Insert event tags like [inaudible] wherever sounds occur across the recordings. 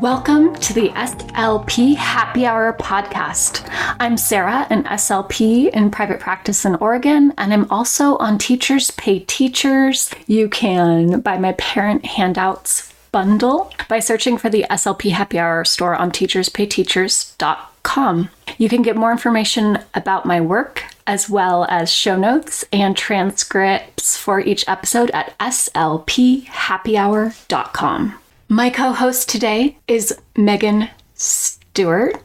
Welcome to the SLP Happy Hour podcast. I'm Sarah, an SLP in private practice in Oregon, and I'm also on Teachers Pay Teachers. You can buy my parent handouts bundle by searching for the SLP Happy Hour store on teacherspayteachers.com. You can get more information about my work as well as show notes and transcripts for each episode at slphappyhour.com. My co host today is Megan Stewart.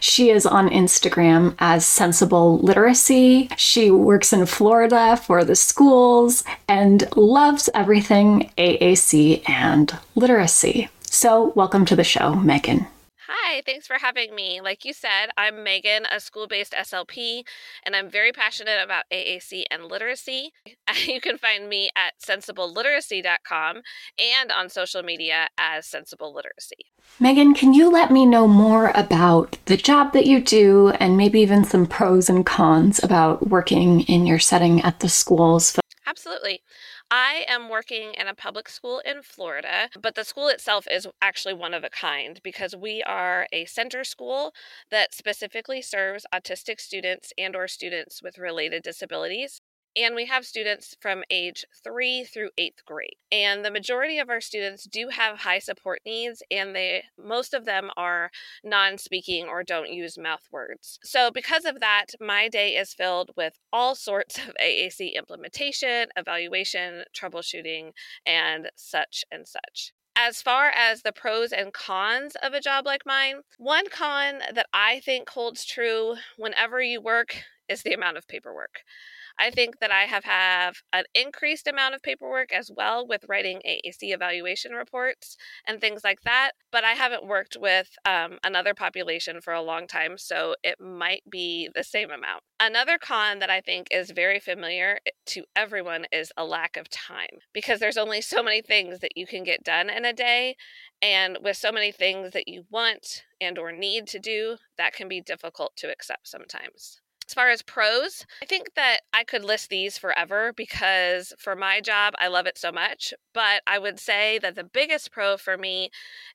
She is on Instagram as Sensible Literacy. She works in Florida for the schools and loves everything AAC and literacy. So, welcome to the show, Megan. Hi, thanks for having me. Like you said, I'm Megan, a school based SLP, and I'm very passionate about AAC and literacy. [laughs] You can find me at sensibleliteracy.com and on social media as Sensible Literacy. Megan, can you let me know more about the job that you do and maybe even some pros and cons about working in your setting at the schools? Absolutely. I am working in a public school in Florida, but the school itself is actually one of a kind because we are a center school that specifically serves autistic students and or students with related disabilities and we have students from age three through eighth grade. And the majority of our students do have high support needs, and they most of them are non-speaking or don't use mouth words. So because of that, my day is filled with all sorts of AAC implementation, evaluation, troubleshooting, and such and such as far as the pros and cons of a job like mine, one con that I think holds true whenever you work is the amount of paperwork. I think that I have have an increased amount of paperwork as well with writing AAC evaluation reports and things like that. But I haven't worked with um, another population for a long time, so it might be the same amount. Another con that I think is very familiar eh, to everyone is a lack of time because there's only so many things that you can get done in a day and with so many things that you want and or need to do that can be difficult to accept sometimes as far as pros, I think that I could list these forever because for my job, I love it so much. But I would say that the biggest pro for me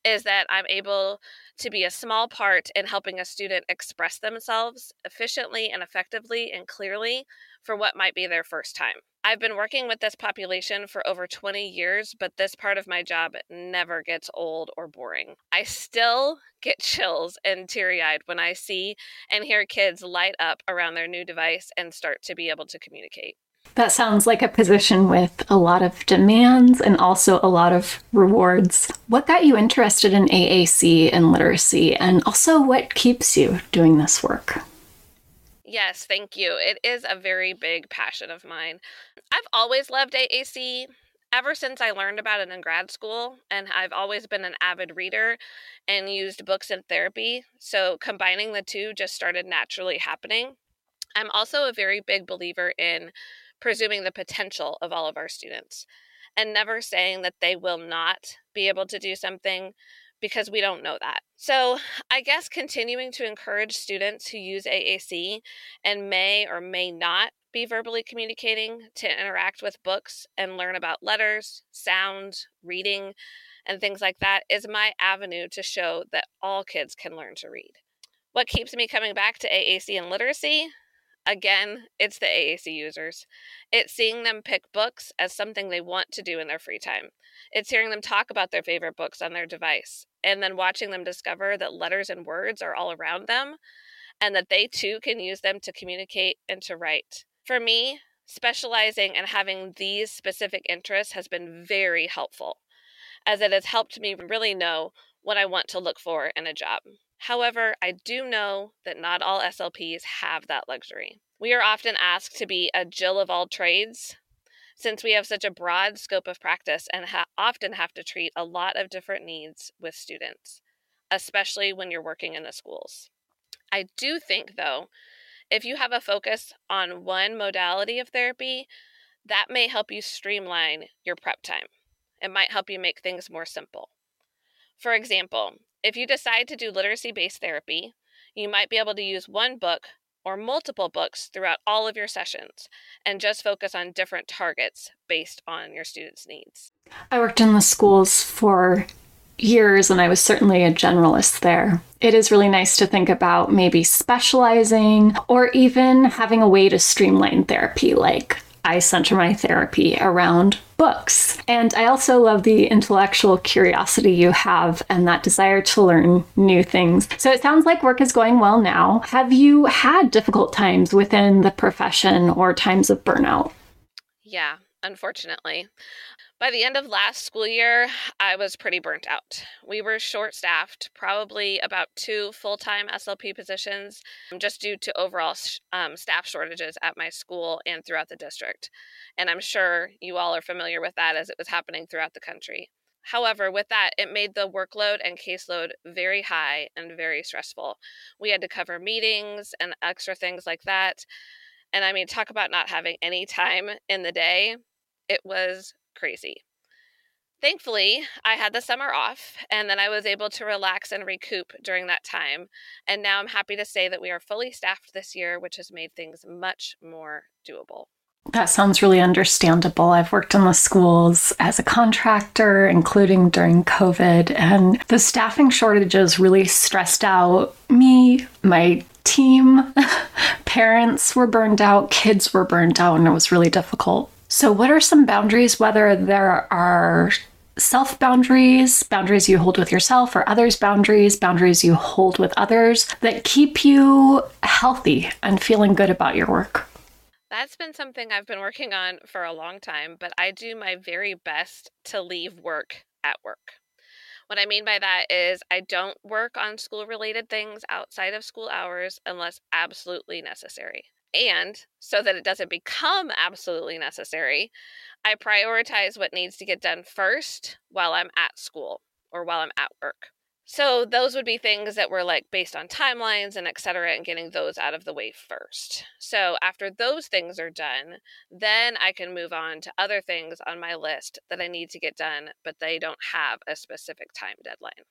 is that I'm able to be a small part in helping a student express themselves efficiently and effectively and clearly for what might be their first time. I've been working with this population for over 20 years, but this part of my job never gets old or boring. I still get [laughs] chills and teary eyed when I see and hear kids light up around their new device and start to be able to communicate. That sounds like a position with a lot of demands and also a lot of rewards. What got you interested in AAC and literacy, and also what keeps you doing this work? Yes, thank you. It is a very big passion of mine. I've always loved AAC ever since I learned about it in grad school, and I've always been an avid reader and used books in therapy. So combining the two just started naturally happening. I'm also a very big believer in presuming the potential of all of our students and never saying that they will not be able to do something because we don't know that. So, I guess continuing to encourage students who use AAC and may or may not be verbally communicating to interact with books and learn about letters, sound, reading, and things like that is my avenue to show that all kids can learn to read. What keeps me coming back to AAC and literacy? Again, it's the AAC users. It's seeing them pick books as something they want to do in their free time. It's hearing them talk about their favorite books on their device and then watching them discover that letters and words are all around them and that they too can use them to communicate and to write. For me, specializing and having these specific interests has been very helpful as it has helped me really know what I want to look for in a job. However, I do know that not all SLPs have that luxury. We are often asked to be a Jill of all trades since we have such a broad scope of practice and ha- often have to treat a lot of different needs with students, especially when you're working in the schools. I do think, though, if you have a focus on one modality of therapy, that may help you streamline your prep time. It might help you make things more simple. For example, if you decide to do literacy based therapy, you might be able to use one book or multiple books throughout all of your sessions and just focus on different targets based on your students' needs. I worked in the schools for years, and I was certainly a generalist there. It is really nice to think about maybe specializing or even having a way to streamline therapy, like I center my therapy around books. And I also love the intellectual curiosity you have and that desire to learn new things. So it sounds like work is going well now. Have you had difficult times within the profession or times of burnout? Yeah, unfortunately. By the end of last school year, I was pretty burnt out. We were short staffed, probably about two full time SLP positions, just due to overall um, staff shortages at my school and throughout the district. And I'm sure you all are familiar with that as it was happening throughout the country. However, with that, it made the workload and caseload very high and very stressful. We had to cover meetings and extra things like that. And I mean, talk about not having any time in the day. It was crazy. Thankfully, I had the summer off and then I was able to relax and recoup during that time. And now I'm happy to say that we are fully staffed this year, which has made things much more doable. That sounds really understandable. I've worked in the schools as a contractor, including during COVID, and the staffing shortages really stressed out me, my team. [laughs] Parents were burned out, kids were burned out, and it was really difficult. So, what are some boundaries, whether there are self boundaries, boundaries you hold with yourself, or others' boundaries, boundaries you hold with others that keep you healthy and feeling good about your work? That's been something I've been working on for a long time, but I do my very best to leave work at work. What I mean by that is I don't work on school related things outside of school hours unless absolutely necessary. And so that it doesn't become absolutely necessary, I prioritize what needs to get done first while I'm at school or while I'm at work. So those would be things that were like based on timelines and et cetera, and getting those out of the way first. So after those things are done, then I can move on to other things on my list that I need to get done, but they don't have a specific time deadline.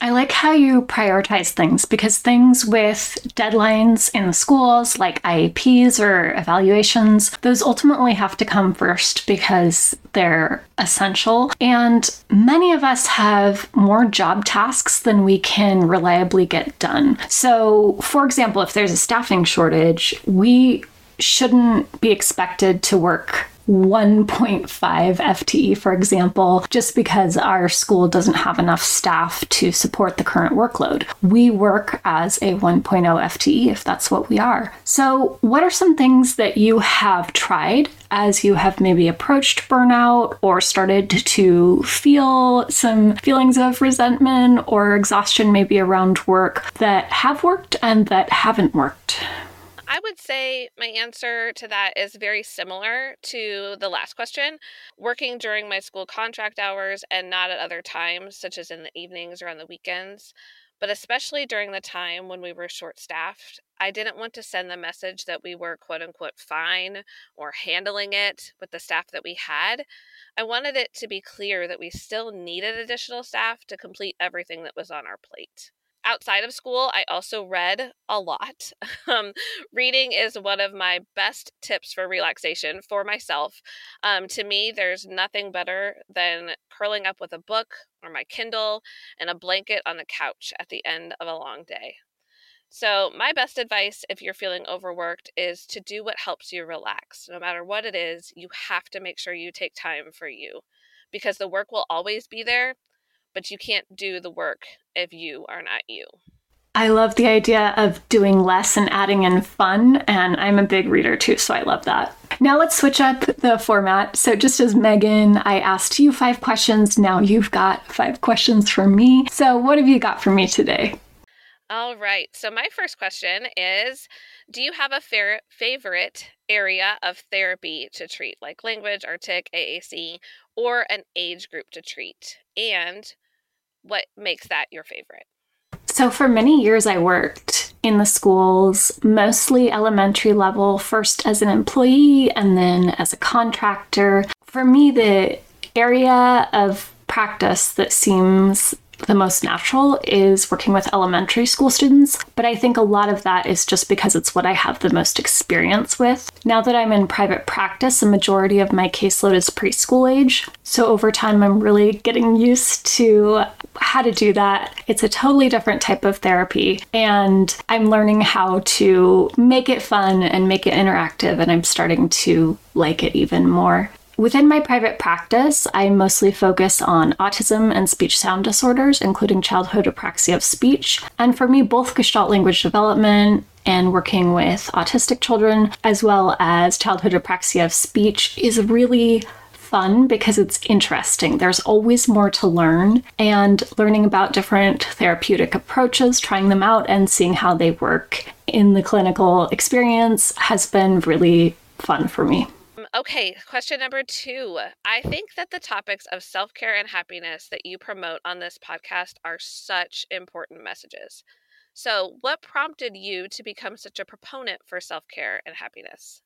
I like how you prioritize things because things with deadlines in the schools, like IEPs or evaluations, those ultimately have to come first because they're essential. And many of us have more job tasks than we can reliably get done. So, for example, if there's a staffing shortage, we shouldn't be expected to work 1.5 FTE, for example, just because our school doesn't have enough staff to support the current workload. We work as a 1.0 FTE if that's what we are. So, what are some things that you have tried as you have maybe approached burnout or started to feel some feelings of resentment or exhaustion, maybe around work, that have worked and that haven't worked? I would say my answer to that is very similar to the last question. Working during my school contract hours and not at other times, such as in the evenings or on the weekends, but especially during the time when we were short staffed, I didn't want to send the message that we were quote unquote fine or handling it with the staff that we had. I wanted it to be clear that we still needed additional staff to complete everything that was on our plate outside of school, I also read a lot. [laughs] Um, reading is one of my best tips for relaxation for myself. Um, to me, there's nothing better than curling up with a book or my Kindle and a blanket on the couch at the end of a long day. So, my best advice if you're feeling overworked is to do what helps you relax. No matter what it is, you have to make sure you take time for you because the work will always be there but you can't do the work if you are not you. I love the idea of doing less and adding in fun, and I'm a big reader too, so I love that. Now let's switch up the format. So, just as Megan, I asked you five questions, now you've got five questions for me. So, what have you got for me today? All right. So, my first question is Do you have a fair, favorite area of therapy to treat, like language, Artic, AAC, or an age group to treat? And what makes that your favorite? So, for many years, I worked in the schools, mostly elementary level, first as an employee and then as a contractor. For me, the area of practice that seems the most natural is working with elementary school students, but I think a lot of that is just because it's what I have the most experience with. Now that I'm in private practice, a majority of my caseload is preschool age. So over time, I'm really getting used to how to do that. It's a totally different type of therapy, and I'm learning how to make it fun and make it interactive, and I'm starting to like it even more. Within my private practice, I mostly focus on autism and speech sound disorders, including childhood apraxia of speech. And for me, both Gestalt language development and working with autistic children, as well as childhood apraxia of speech, is really fun because it's interesting. There's always more to learn, and learning about different therapeutic approaches, trying them out, and seeing how they work in the clinical experience has been really fun for me. Okay, question number two. I think that the topics of self care and happiness that you promote on this podcast are such important messages. So, what prompted you to become such a proponent for self care and happiness?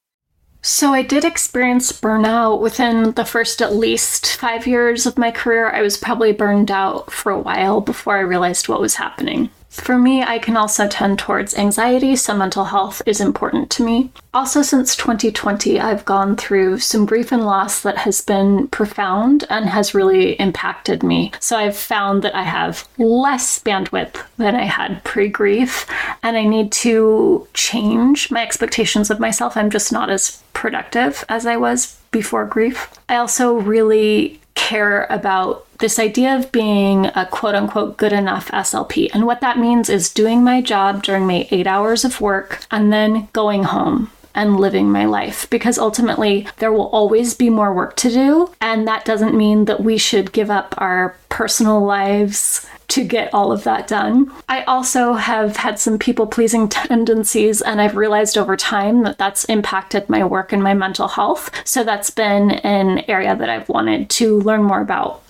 So, I did experience burnout within the first at least five years of my career. I was probably burned out for a while before I realized what was happening. For me, I can also tend towards anxiety, so mental health is important to me. Also, since 2020, I've gone through some grief and loss that has been profound and has really impacted me. So, I've found that I have less bandwidth than I had pre grief, and I need to change my expectations of myself. I'm just not as productive as I was before grief. I also really care about this idea of being a quote unquote good enough SLP. And what that means is doing my job during my eight hours of work and then going home and living my life because ultimately there will always be more work to do. And that doesn't mean that we should give up our personal lives to get all of that done. I also have had some people pleasing tendencies, and I've realized over time that that's impacted my work and my mental health. So that's been an area that I've wanted to learn more about.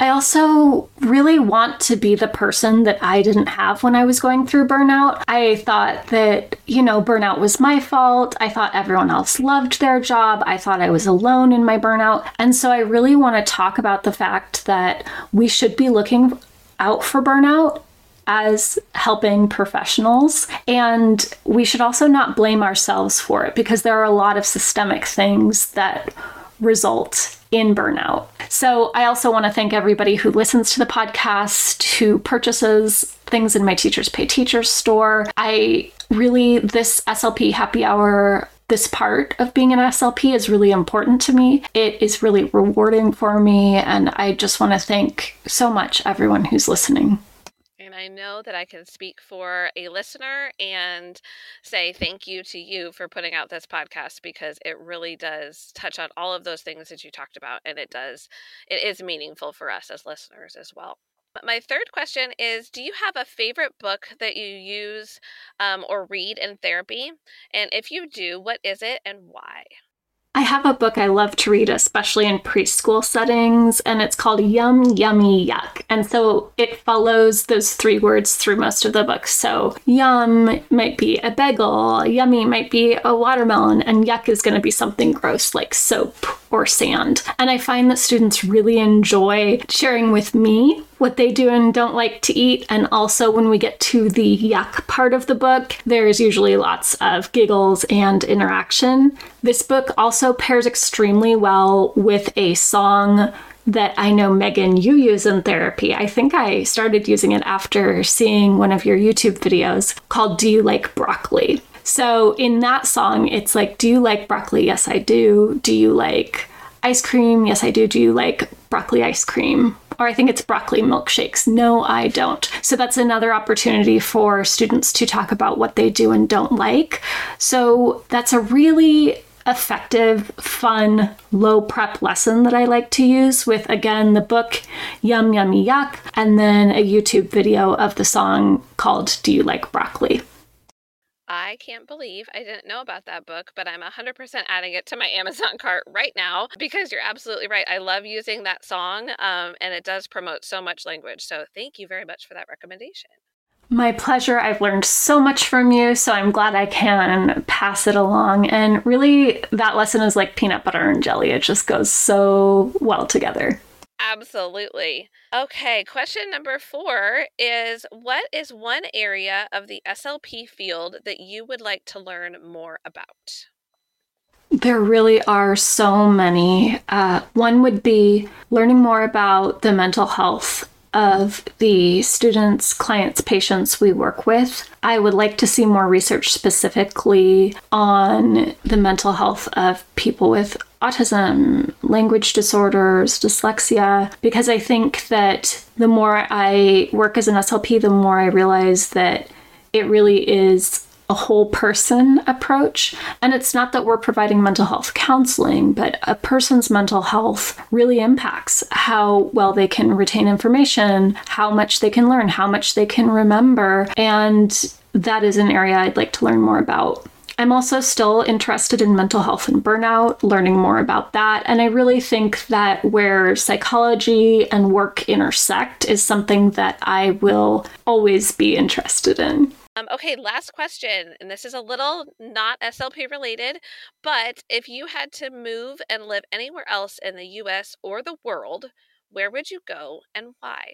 I also really want to be the person that I didn't have when I was going through burnout. I thought that, you know, burnout was my fault. I thought everyone else loved their job. I thought I was alone in my burnout. And so I really want to talk about the fact that we should be looking out for burnout as helping professionals. And we should also not blame ourselves for it because there are a lot of systemic things that result in burnout. So I also want to thank everybody who listens to the podcast, who purchases things in my Teachers Pay Teachers store. I really, this SLP happy hour this part of being an SLP is really important to me. It is really rewarding for me, and I just want to thank so much everyone who's listening. I know that I can speak for a listener and say thank you to you for putting out this podcast because it really does touch on all of those things that you talked about. And it does, it is meaningful for us as listeners as well. My third question is Do you have a favorite book that you use um, or read in therapy? And if you do, what is it and why? I have a book I love to read, especially in preschool settings, and it's called Yum Yummy Yuck. And so it follows those three words through most of the book. So yum might be a bagel, yummy might be a watermelon, and yuck is going to be something gross like soap or sand. And I find that students really enjoy sharing with me what they do and don't like to eat. And also, when we get to the yuck part of the book, there's usually lots of giggles and interaction. This book also pairs extremely well with a song that I know, Megan, you use in therapy. I think I started using it after seeing one of your YouTube videos called Do You Like Broccoli? So in that song, it's like, Do you like broccoli? Yes, I do. Do you like ice cream? Yes, I do. Do you like broccoli ice cream? Or I think it's broccoli milkshakes. No, I don't. So that's another opportunity for students to talk about what they do and don't like. So that's a really effective, fun, low prep lesson that I like to use with, again, the book Yum Yummy Yuck, and then a YouTube video of the song called Do You Like Broccoli? I can't believe I didn't know about that book, but I'm 100% adding it to my [laughs] Amazon cart right now because you're absolutely right. I love using that song um, and it does promote so much language. So thank you very much for that recommendation. My pleasure. I've learned so much from you, so I'm glad I can pass it along. And really, that lesson is like peanut butter and jelly, it just goes so well together. Absolutely. Okay, question number four is What is one area of the SLP field that you would like to learn more about? There really are so many. Uh, one would be learning more about the mental health of the students, clients, patients we work with. I would like to see more research specifically on the mental health of people with autism, language disorders, dyslexia, because I think that the more I work as an SLP, the more I realize that it really is a whole person approach. And it's not that we're providing mental health counseling, but a person's mental health really impacts how well they can retain information, how much they can learn, how much they can remember. And that is an area I'd like to learn more about. I'm also still interested in mental health and burnout, learning more about that. And I really think that where psychology and work intersect is something that I will always be interested in. Um, okay, last question, and this is a little not SLP related, but if you had to move and live anywhere else in the US or the world, where would you go and why?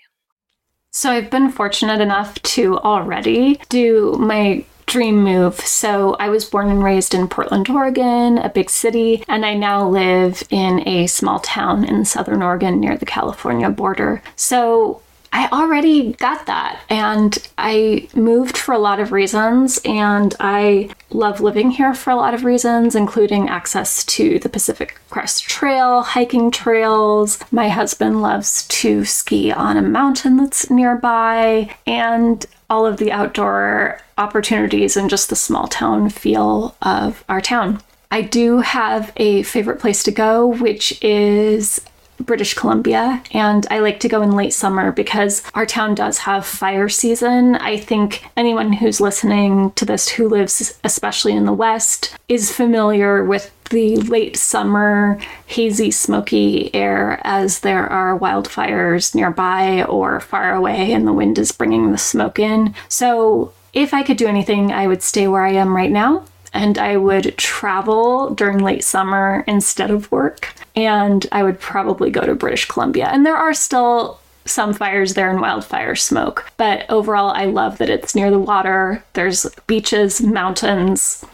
So I've been fortunate enough to already do my dream move. So I was born and raised in Portland, Oregon, a big city, and I now live in a small town in southern Oregon near the California border. So I already got that. And I moved for a lot of reasons. And I love living here for a lot of reasons, including access to the Pacific Crest Trail, hiking trails. My husband loves to ski on a mountain that's nearby, and all of the outdoor opportunities and just the small town feel of our town. I do have a favorite place to go, which is British Columbia, and I like to go in late summer because our town does have fire season. I think anyone who's listening to this who lives especially in the West is familiar with the late summer hazy smoky air as there are wildfires nearby or far away and the wind is bringing the smoke in. So if I could do anything, I would stay where I am right now and I would travel during late summer instead of work. And I would probably go to British Columbia. And there are still some fires there and wildfire smoke. But overall, I love that it's near the water. There's beaches, mountains,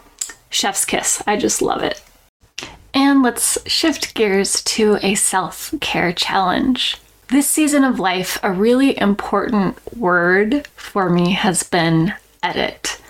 chef's kiss. I just love it. And let's shift gears to a self care challenge. This season of life, a really important word for me has been edit.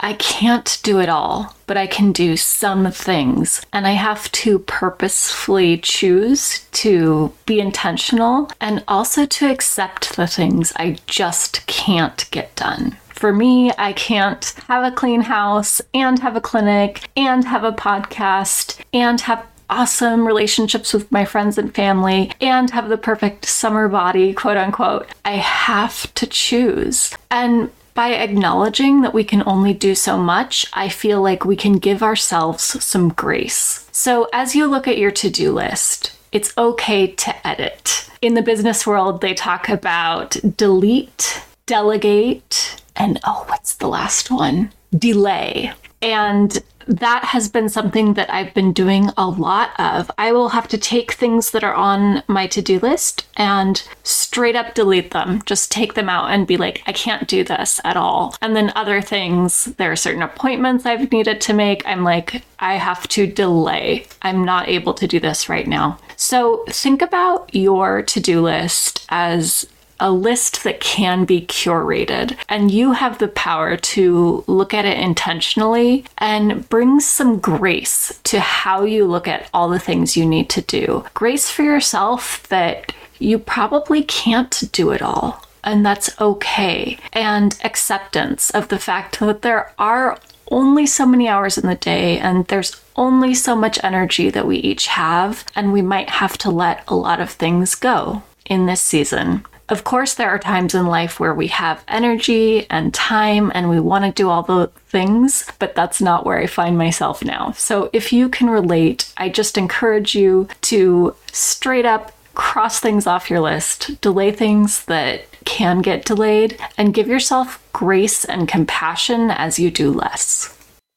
I can't do it all, but I can do some things. And I have to purposefully choose to be intentional and also to accept the things I just can't get done. For me, I can't have a clean house and have a clinic and have a podcast and have awesome relationships with my friends and family and have the perfect summer body, quote unquote. I have to choose. And by acknowledging that we can only do so much, I feel like we can give ourselves some grace. So, as you look at your to do list, it's okay to edit. In the business world, they talk about delete, delegate, and oh, what's the last one? Delay. And that has been something that I've been doing a lot of. I will have to take things that are on my to do list and straight up delete them, just take them out and be like, I can't do this at all. And then other things, there are certain appointments I've needed to make. I'm like, I have to delay. I'm not able to do this right now. So think about your to do list as a list that can be curated. And you have the power to look at it intentionally and bring some grace to how you look at all the things you need to do. Grace for yourself that you probably can't do it all. And that's okay. And acceptance of the fact that there are only so many hours in the day and there's only so much energy that we each have, and we might have to let a lot of things go in this season. Of course, there are times in life where we have energy and time and we want to do all the things, but that's not where I find myself now. So if you can relate, I just encourage you to straight up cross things off your list, delay things that can get delayed, and give yourself grace and compassion as you do less.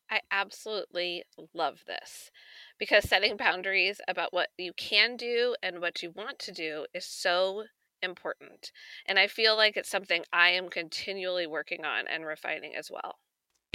I absolutely love this because setting boundaries about what you can do and what you want to do is so important. And I feel like it's something I am continually working on and refining as well.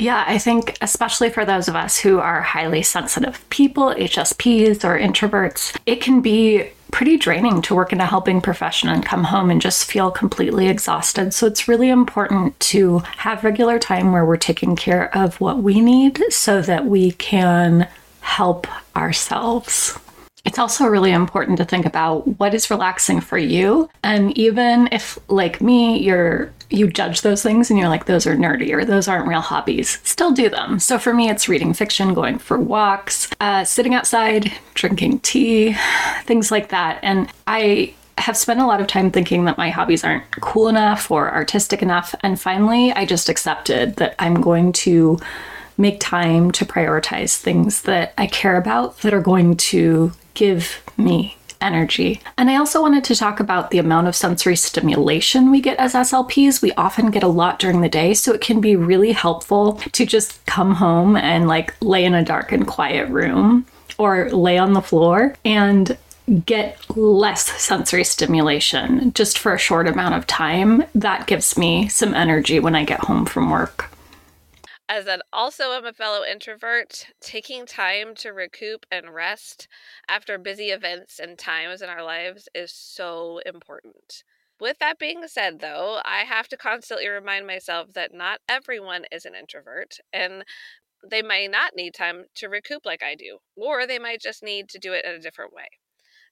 Yeah, I think especially for those of us who are highly sensitive people, HSPs or introverts, it can be pretty draining to work in a helping profession and come home and just feel completely exhausted. So it's really important to have regular time where we're taking care of what we need so that we can help ourselves. It's also really important to think about what is relaxing for you. And even if, like me, you're you judge those things and you're like, those are nerdy or those aren't real hobbies, still do them. So for me, it's reading fiction, going for walks, uh, sitting outside, drinking tea, things like that. And I have spent a lot of time thinking that my hobbies aren't cool enough or artistic enough. And finally, I just accepted that I'm going to make time to prioritize things that I care about that are going to give me energy. And I also wanted to talk about the amount of sensory stimulation we get as SLPs. We often get a lot during the day, so it can be really helpful to just come home and like lay in a dark and quiet room or lay on the floor and get less sensory stimulation just for a short amount of time. That gives me some energy when I get home from work as an also am a fellow introvert, taking time to recoup and rest after busy events and times in our lives is so important. With that being said, though, I have to constantly remind myself that not everyone is an introvert and they may not need time to recoup like I do, or they might just need to do it in a different way.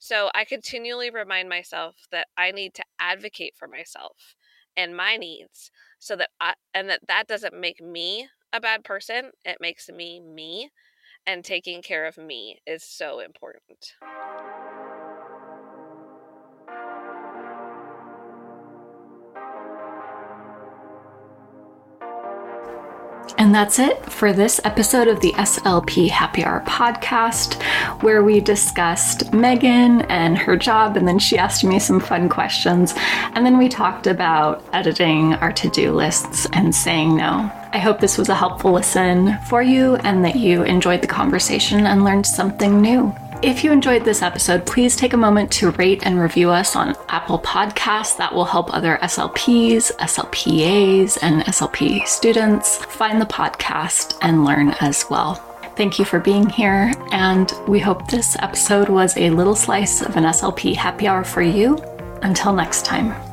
So I continually remind myself that I need to advocate for myself and my needs so that I, and that that doesn't make me a bad person, it makes me me, and taking care of me is so important. And that's it for this episode of the SLP Happy Hour podcast, where we discussed Megan and her job, and then she asked me some fun questions. And then we talked about editing our to do lists and saying no. I hope this was a helpful listen for you and that you enjoyed the conversation and learned something new. If you enjoyed this episode, please take a moment to rate and review us on Apple Podcasts. That will help other SLPs, SLPAs, and SLP students find the podcast and learn as well. Thank you for being here, and we hope this episode was a little slice of an SLP happy hour for you. Until next time.